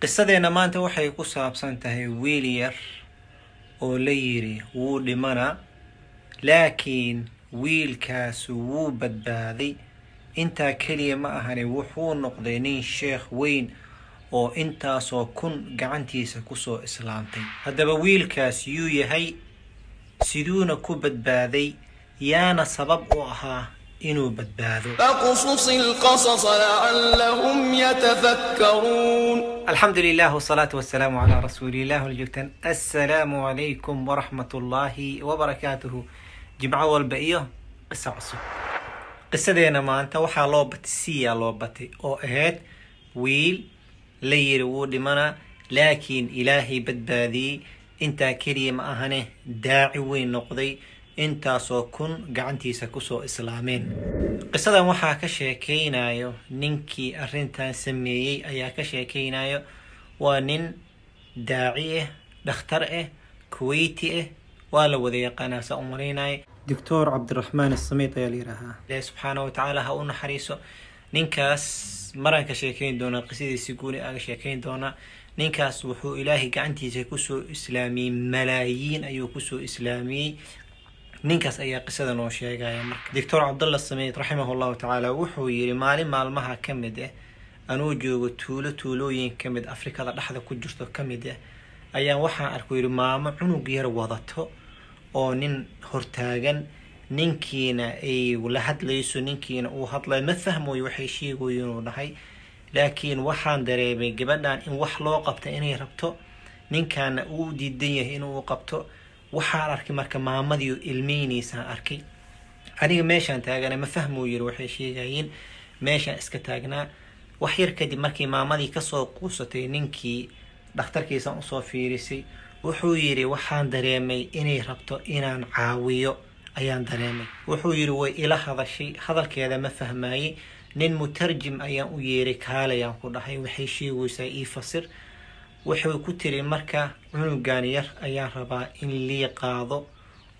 qisadeenna maanta waxay ku saabsan tahay wiil yar oo la yidhi wuu dhimanaa laakiin wiilkaasu wuu badbaaday. Intaa keliya ma ahani wuxuu noqday nin sheekh weyn oo intaasoo kun gacantiisa ku soo islaamtay. Haddaba wiilkaas yuu yahay siduuna ku badbaaday yaana sabab u ahaa inuu badbaado. alxamdulilah wsalaatu wasalaamu calaa rasuulilah horjoogtaan assalaamu calaykum waraxmat ullaahi wabarakaatuhu jimco walba iyo qiso cusub. Qisadeena maanta waxaa loo batay siyaa loo batay oo ahayd wiil la yiri wuu dhimanaa laakiin ilaahay badbaadiyey. Intaa keliya ma ahane daaci weyn noqday intaasoo kun gacantiisa ku soo islaameen qisadan waxaa ka sheekeynayo ninkii arrintan sameeyey ayaa ka sheekeynayo waa nin daaci ah dhakhtar ah kuweyti ah waa la wada yaqaanaa saa u malaynaya doctor cabdiraxmaan asamiid ayaa la yidhaahaa. Ilaahi subxaana wa tacaala ha u naxariiso. Ninkaas maraan ka sheekeyn doonaa qisadiisi guuni aga sheekeyn doonaa ninkaas wuxuu ilaahay gacantiisa ku soo islaamiyey malaayiin ayuu ku soo islaamiyey ninkaas ayaa qisada noo sheegaya marka. Doctor cabdalla sameyd raximah llahu tacaala wuxuu yidhi maalin maalmaha ka mid ah anuu joogo tuulo tuulooyin ka mid afrikada dhexda ku jirto ka mid ah ayaa waxaan arku yidhi maamo cunug yar wadato oo nin hortaagan ninkiina ay la hadlayso ninkiina uu hadlayo ma fahmayo waxay sheegoyo inuu dhahay laakiin waxaan dareemay gabadhan in wax loo qabta inay rabto ninkaana uu diidan yahay inuu qabto waxaan arkay marka maamadii ilmeyneysaan arkay. Aniga meeshaan taagana ma fahmuu yiri waxay sheegayeen. Meeshaan iska taagnaa. Wax yar kadib markii maamadii ka soo quusatay ninkii dhakhtarkiisan u soo fiirisay wuxuu yidhi waxaan dareemay inay rabto inaan caawiyo. Ayaan dareemay. Wuxuu yidhi way ila hadashay hadalkeeda ma fahmayey nin mutarjim ayaan u yeeray kaalayaan ku dhahay. Waxay sheegaysaa ii fasir wuxuu ku tiri marka cunugan yar ayaan rabaa in lii qaado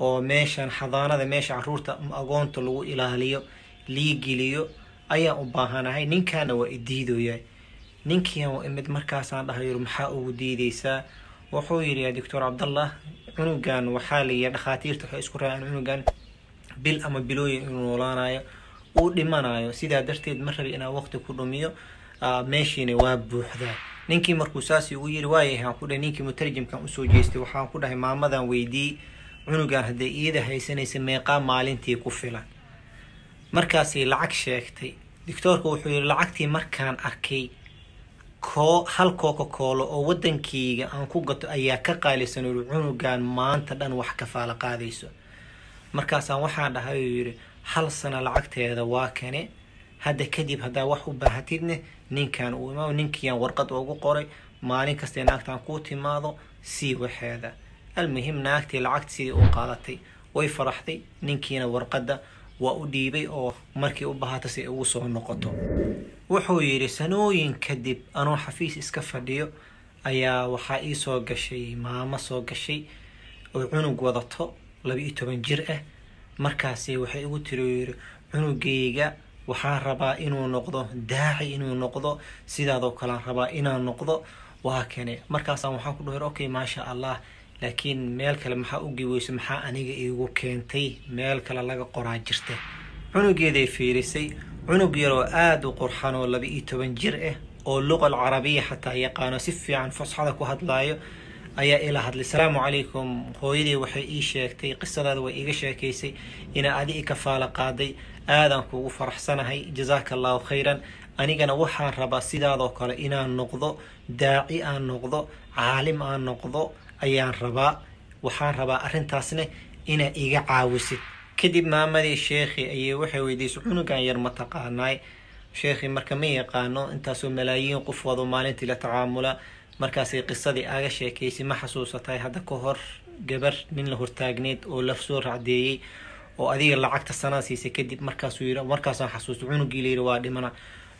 oo meeshan xadaanada meesha carruurta agoonta lagu ilaaliyo lii geliyo ayaan u baahanahay. Ninkaana waa idiidoyaa ninkiian waa imid markaasaan dhahay maxaa ugu diideysaa? Wuxuu yidhi doctor cabdallah cunugan waxaa layihi dhakhaatiirta waxay isku raaceen cunugan bil ama bilooyin inuu noolaanayo uu dhimanayo sidaa darteed ma rabi inaan waqti ku dhumiyo meeshiina waa buuxdaa ninkii markuu saas ugu yiri waayahan ku dhahay ninkii mutarjimkan u soo jeestay waxaan ku dhahay maamadan weydiiyey cunugan hadday iida haysanaysa meeqaa maalintii ku filan. Markaasay lacag sheegtay. Doctoorka wuxuu yihi lacagtii markaan arkay koo hal kooka koolo oo wadankeyga aan ku gato ayaa ka qaalisan uri cunugan maanta dhan wax kafaala qaadayso. Markaasaan waxaan dhahay uu yidhi hal sano lacagteeda waa kane hadda kadib haddaa wax u baahatidne ninkan uu imaamo ninkiiaan warqad ugu qoray maalin kastee naagtaan kuu timaado sii waxeeda. Almuhim naagtii lacagta sidii u qaadatay way faraxday ninkiina warqadda waa u dhiibay oo markii u baahata si ugu soo noqoto. Wuxuu yidhi sanooyin kadib anuu xafiis iska fadhiyo ayaa waxaa ii soo gashay maamo soo gashay oo cunug wadato laba iyo toban jir ah. Markaasi waxay igu tiri yidhi cunugayga waxaan rabaa inuu noqdo daaci inuu noqdo sidaadoo kalean rabaa inaan noqdo waa kane markaasaan waxaan ku dhaher okay maasha allah laakiin meel kale maxaa u giweyso maxaa aniga iigu keentay meel kale laga qoraa jirta cunugeeday fiirisay. Cunug yaroo aada u qurxan oo laba iyo toban jir ah oo luqal carabiya xataa yaqaano si fiican fusxada ku hadlaayo ayaa ila hadlay salaamu calaykum. Hooyadii waxay ii sheegtay qisadaada way iiga sheekaysay inaa adi i kafaala qaaday aadaan kuugu faraxsanahay jazaaka allahu khayran. Anigana waxaan rabaa sidaadoo kale inaan noqdo daaci aan noqdo caalim aan noqdo ayaan rabaa. Waxaan rabaa arrintaasne inaa iga caawisid. Kadib maamadii sheekhi ayay waxay weydiisay cunugan yar ma taqaanaay sheekhi marka ma yaqaano intaasoo malaayiin qof wado maalintii la tacaamula markaasay qisadii aga sheekaysay ma xasuusatahay hadda ka hor gabar nin la hortaagneed oo la soo racdeeyey oo adiga lacagta sanaa siisay kadib markaasuu yiri markaasaan xasuustay cunugii layiri waa dhimana.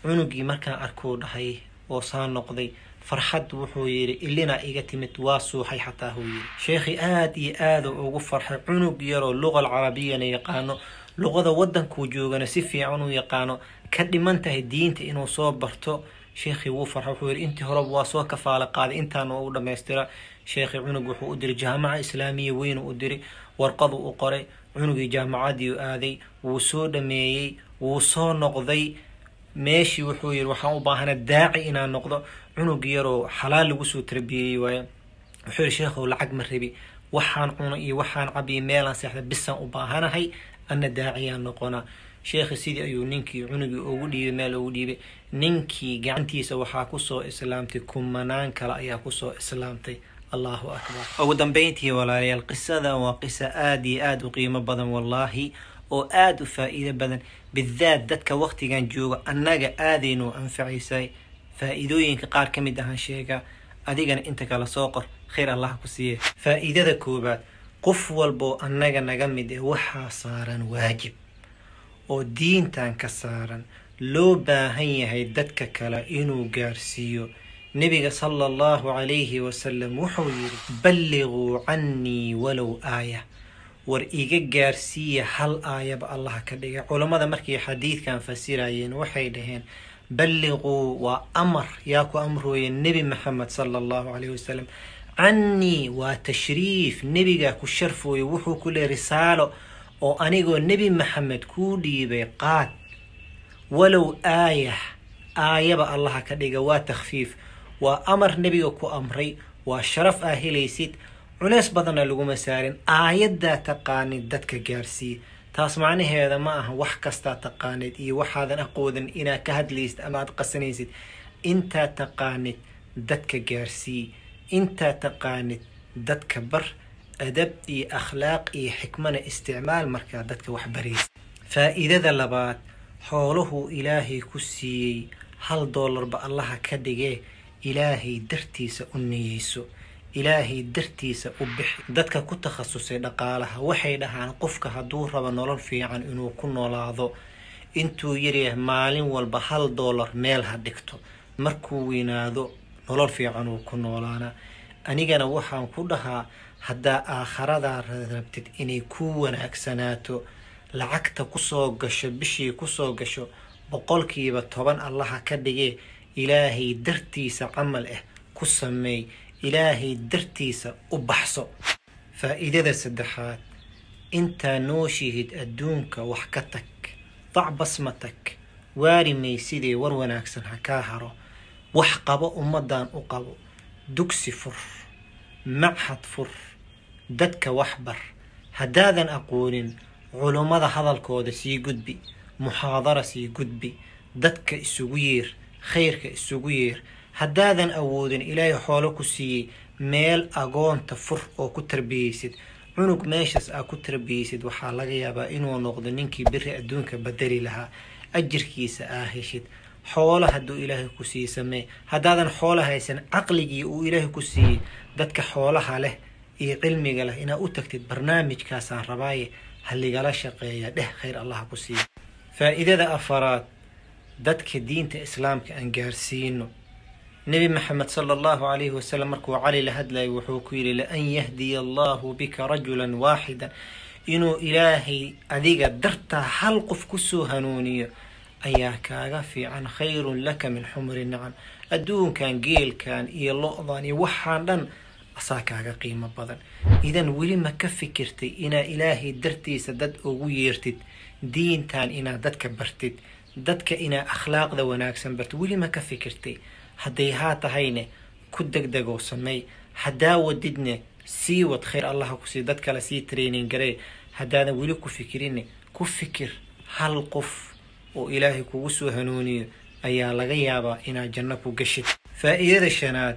Cunugii markaan arkuu dhahay oo saa noqday farxad wuxuu yidhi ilina iga timid waa suuxay xataa huu yidhi. Sheekhi aada iyo aada ugu farxay cunug yaroo luqal carabiyana yaqaano luqada wadankuu joogana si fiican u yaqaano ka dhiman tahay diinta inuu soo barto sheekhii wuu farxa wuxuu yidhi intii horeba waa soo kafaala qaaday intaana u dhammaystira. Sheekhii cunug wuxuu u diray jaamaca islaamiya weynu u diray warqadu u qoray cunugii jaamacadii aaday wuu soo dhameeyey wuu soo noqday. Meeshii wuxuu yidhi waxaan u baahana daaci inaan noqdo cunug yaroo xalaal lagu soo tarbiyeeyey waaye. Wuxuu yidhi sheekhow lacag ma rabi waxaan cuno iyo waxaan cabiyo meelaan seexda bisaan u baahanahay ana daaciyaan noqonaa sheekhi sidii ayuu ninkii cunugii ugu dhiibay meel ugu dhiibay. Ninkii gacantiisa waxaa ku soo islaamtay kumanaan kale ayaa ku soo islaamtay. Allahu akbar. Ugu dambeyntii walaalayaal qisadan waa qiso aada iyo aada u qiimo badan wallaahi oo aada u faa-iido badan. Bidaat dadka waqtigan jooga annaga aadaynu anfacaysay faa-iidooyinka qaar ka mid ahaan sheegaa adigana inta kale soo qor. Khayr allah ku siiye faa-iidada koowaad qof walboo annaga naga mid eh waxaa saaran waajib oo diintan ka saaran loo baahan yahay dadka kale inuu gaarsiiyo. Nebiga sala allahu calayhi wasalam wuxuu yidhi balliguu cannii walow aaya. War iga gaarsiiya hal aayaba allah ka dhiga culammada markay xadiidkan fasirayeen waxay dhaheen balliquu waa amar yaa ku amrooya nebi maxamed sala allahu calayhi wasalam cannii waa tashriif nebigaa ku sharfooya wuxuu ku leey risaalo oo anigoo nebi maxamed kuu dhiibay qaad. Walow aayah aayaba allaha ka dhiga waa takhfiif waa amar nebiga ku amray waa sharaf aa helaysid culeys badanna laguma saarin aayaddaa taqaanid dadka gaarsiiya taas macnaheeda ma aha wax kastaa taqaanid iyo waxaadan aqoodan inaad ka hadlaysid ama aad qasanaysid. Intaa taqaanid dadka gaarsii intaa taqaanid dadka bar adab iyo akhlaaq iyo xikmana isticmaal markaa dadka wax baraysa faa-iidada labaad xooluhuu ilaahay ku siiyey hal doolarba allaha ka dhigee ilaahay dartiisa u niyeyso. Ilaahay dartiisa u bixi. Dadka ku takhasusay dhaqaalaha waxay dhahaan qofka hadduu rabo nolol fiican inuu ku noolaado. Intuu yaryahay maalin walba hal doolar meel ha dhigto. Markuu weynaado nolol fiican uu ku noolaana. Anigana waxaan ku dhahaa haddaa aakharadaa rabtid inay ku wanaagsanaato lacagta ku soo gasho bishii ku soo gasho boqolkiiba toban allaha ka dhigee ilaahay dartiisa camal ah ku sameey ilaahay dartiisa u baxso. Faa-iidada saddexaad intaa nooshihid adduunka wax ka tag dac basmatag waari maysidee war wanaagsan ha kaa haro wax qabo ummadan u qabo dugsi fur machad fur dadka wax bar haddaadan aqoonin culummada hadalkooda sii gudbi muxaadara sii gudbi dadka isugu yeer khayrka isugu yeer. Haddaadan awoodin ilaahay xoolo ku siiyey meel agoonta fur oo ku tarbiyeysid cunug meeshaas aa ku tarbiyeysid waxaa laga yaabaa inuu noqdo ninkii beri adduunka badeli lahaa ajirkiisa aa heshid. Xoolo hadduu ilaahay ku siiyey samee haddaadan xoolo haysan caqligii uu ilaahay ku siiyey dadka xoolaha leh iyo cilmiga leh inaad u tagtid barnaamijkaasaan rabaaye haligala shaqeeya dheh khayr allah ku siiya faa-iidada afaraad dadka diinta islaamka aan gaarsiino. Nebi maxamed sala allahu calayhi wasalam markuu cali la hadlayay wuxuu ku yidhi laan yahdiya allahu bika rajulan waaxidan inuu ilaahay adiga dartaa hal qof ku soo hanuuniyo ayaa kaaga fiican khayrun laka min xumri nacam adduunkan geelkan iyo lo-dan iyo waxaan dhan asaa kaaga qiimo badan. Idan weli ma ka fikirtay inaad ilaahay dartiisa dad ugu yeertid diintan inaad dadka bartid dadka inaad akhlaaqda wanaagsan bartid. Weli ma ka fikirtay. Hadday haa tahayne ku degdegoo sameey haddaa wadidne sii wad khayr allaha ku sii dad kale sii training garee. Haddaadan weli ku fikirinne ku fikir hal qof oo ilaahay kugu soo hanuuniyo ayaa laga yaabaa inaad janno ku gashid faa-iidada shanaad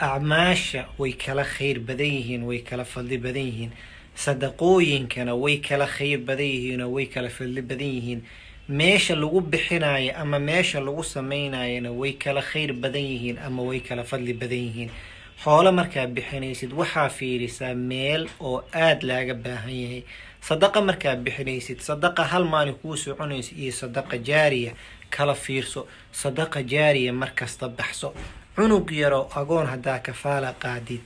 acmaasha way kala khayr badan yihiin way kala fadli badan yihiin. Sadaqooyinkana way kala khayr badan yihiin oo way kala fadli badan yihiin. Meesha lagu bixinayo ama meesha lagu samaynayona way kala khayr badan yihiin ama way kala fadli badan yihiin. Xoolo markaad bixinaysid waxaa fiirisaa meel oo aada laaga baahan yahay. Sadaqa markaad bixinaysid sadaqa hal maalin kuu soconayso iyo sadaqa jaariya kala fiirso. Sadaqa jaariya markasta baxso cunug yaroo agoon haddaa kafaala qaadid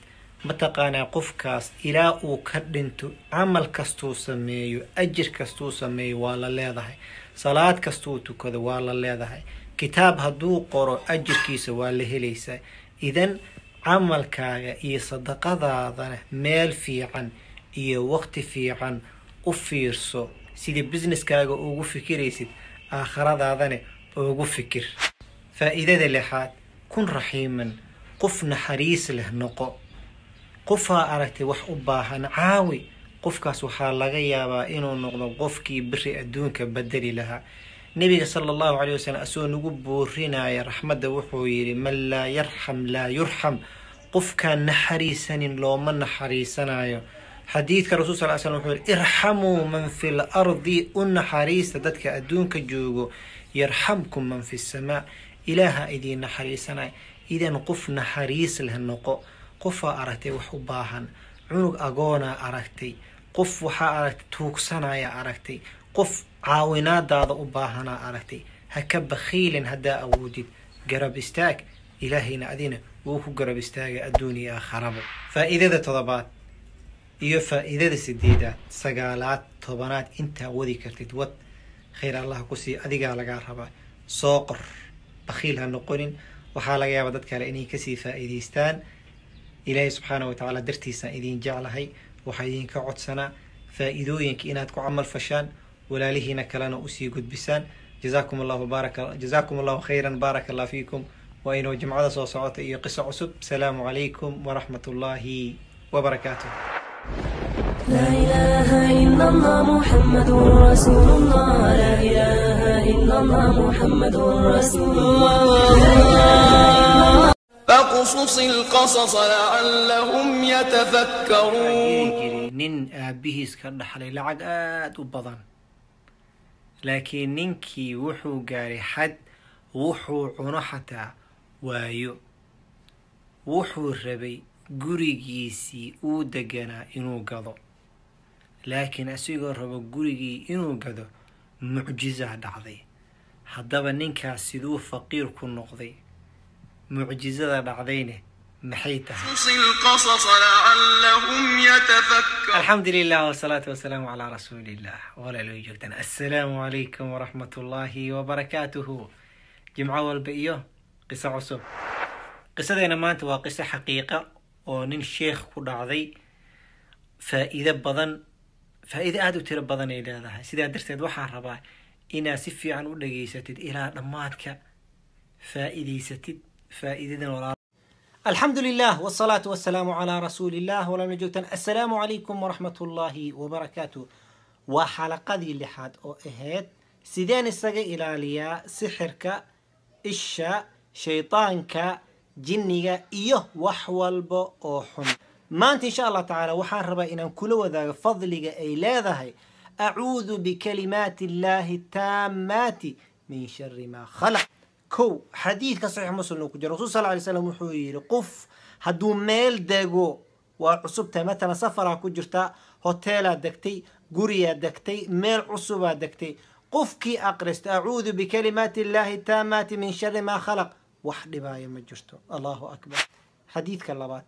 mataqaanaa qofkaas ilaa uu ka dhinto camal kastuu sameeyo ajir kastuu sameeyo waa la leedahay. Salaad kastuu tukado waa la leedahay. Kitaab hadduu qoro ajirkiisa waa la helaysaa. Idan camalkaaga iyo sadaqadaadana meel fiican iyo waqti fiican u fiirso sidii businesskaaga ugu fikiraysid aakhiradaadana ugu fikir. Faa'iidada lixaad kun raxiiman qof naxariis leh noqo. Qofaa aragtay wax u baahan caawi qofkaas waxaa laga yaabaa inuu noqdo qofkii beri adduunka bedeli lahaa. Nebiga sala allahu caleyh wasalam asagoo nagu boorinaya raxmadda wuxuu yidhi man laa yarxam laa yurxam. Qofkaan naxariisanin looma naxariisanayo. Xadiidka rasul sal slam wuxuu yihi irxamuu man fi l ardi u naxariista dadka adduunka joogo yarxamkum man fi samaa ilaaha idiin naxariisanaya idan qof naxariis leh noqo. Qofaa aragtay wax u baahan. Cunug agoonaa aragtay. Qof waxaa aragtay tuugsanaya aragtay. Qof caawinaadaada u baahanaa aragtay. Ha ka bakhiilin haddaa awoodid. Garab istaag. Ilaahayna adina wuu ku garab istaagay adduun iyo aakharaba faa'iidada todobaad iyo faa'iidada sideedaad sagaalaad tobanaad. Intaa wadi kartid. Wad. Khayr allah ku sii. Adigaa lagaa rabaa. Soo qor bakhiil ha noqonin waxaa laga yaabaa dad kale inay kasii faa'iidaystaan ilaahay subxaana wa tacaala dartiisaan idiin jeclahay waxaa idinka codsanaa faa'iidooyinka inaad ku camal fashaan walaalihiina kalena usii gudbisaan jazaakum allahu baaraka jazaakum allahu khayran baaraka allah fiikum waa inuu jimcada soo socota iyo qiso cusub asalaamu calaykum waraxmat ullaahi wabarakaatuh لا إله إلا الله محمد رسول الله لا إله إلا الله محمد رسول الله فاقصص القصص لعلهم يتفكرون jiri nin aabihiis ka dhaxlay lacag aada u badan laakiin ninkii wuxuu gaaray xad wuxuu cuno xataa waayo wuxuu rabay gurigiisii uu deganaa inuu gado laakiin asigoo rabo gurigii inuu gado mucjisa dhacday. Haddaba ninkaas siduu faqiir ku noqday. Mucjizada dhacdayne maxay tahayalxamdulilah wsalaatu wasalaamu calaa rasuulillah. Walaaloo joogtaan assalaamu calaykum waraxmat ullaahi wabarakaatuhu jimco walba iyo qiso cusub. Qisadeena maanta waa qiso xaqiiqa oo nin sheekh ku dhacday. Faa-iido badan faa-iido aada u tiro badan ay leedahay. Sidaa darteed waxaa rabaa inaad si fiican u dhageysatid ilaa dhammaadka faa-iidaysatid faa-iidada walaal alxamdu lilah wsalaatu wasalaamu calaa rasuuli illah walana assalaamu calaykum waraxmat ullaahi wabarakaatu. Waa xalaqadii lixaad oo ahayd sideen isaga ilaaliyaa sixirka isha shaydaanka jinniga iyo wax walba oo xun maanta insha allah tacaala waxaan rabaa inaan kula wadaago fadliga ay leedahay. Acuudu bikalimaati illaahi taamaati min shari maa khalaq. Kow xadiidka saxiix muslim ku jira rasul sal lay slam wuxuu yidhi qof hadduu meel dego waa cusub tahay. Matalan safaraa ku jirtaa hoteelaa degtay guriyaa degtay meel cusubaa degtay. Qofkii aqrista acuudu bikalimaati illaahi taamaati min shari maa khalaq. Wax dhibaayo ma jirto. Allahu akbar. Xadiidka labaad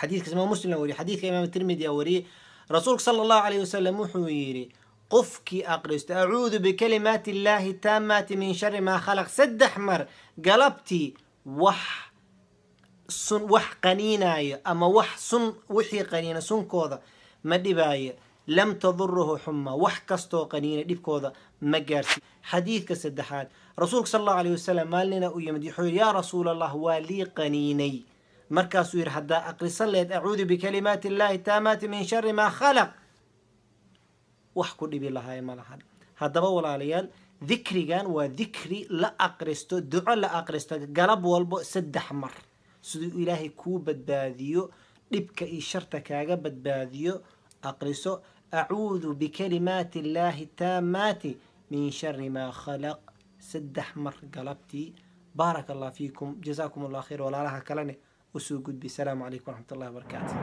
xadiidka imaam muslim wariyay xadiidka imaam tirmidi aa wariyey rasuulka sala allahu calayhi wasalam wuxuu yidhi qofkii aqristo acuudu bikalimaati illaahi taamaati min shari maa khalaq. Saddex mar galabtii wax sun wax qaniinayo ama wax sun wixii qaniina sunkooda ma dhibaayo. Lam taduruhu xuma wax kastoo qaniina dhibkooda ma gaarsi xadiidka saddexaad rasuulka sal allahu alayh wasalam maalinina u yimid wuxuu yidhi yaa rasuul allah waa lii qaniinay markaasuu yidhi haddaa aqrisan lehed acuudu bikalimaati illaahi taamaati min shari maa khalaq. Wax ku dhibi lahaay ma lahan. Haddaba walaalayaal dikrigan waa dikri la aqristo duco la aqristo galab walbo saddex mar. Siduu ilaahay kuu badbaadiyo dhibka iyo sharta kaaga badbaadiyo aqriso acuudu bikalimaati illaahi taamaati min shari maa khalaq. Saddex mar galabtii. Baaraka allah fiikum. Jazaakum allah khayr walaalaha kalene u soo gudbi. Asalaamu calaykum waraxmat ullahi wabarakaatu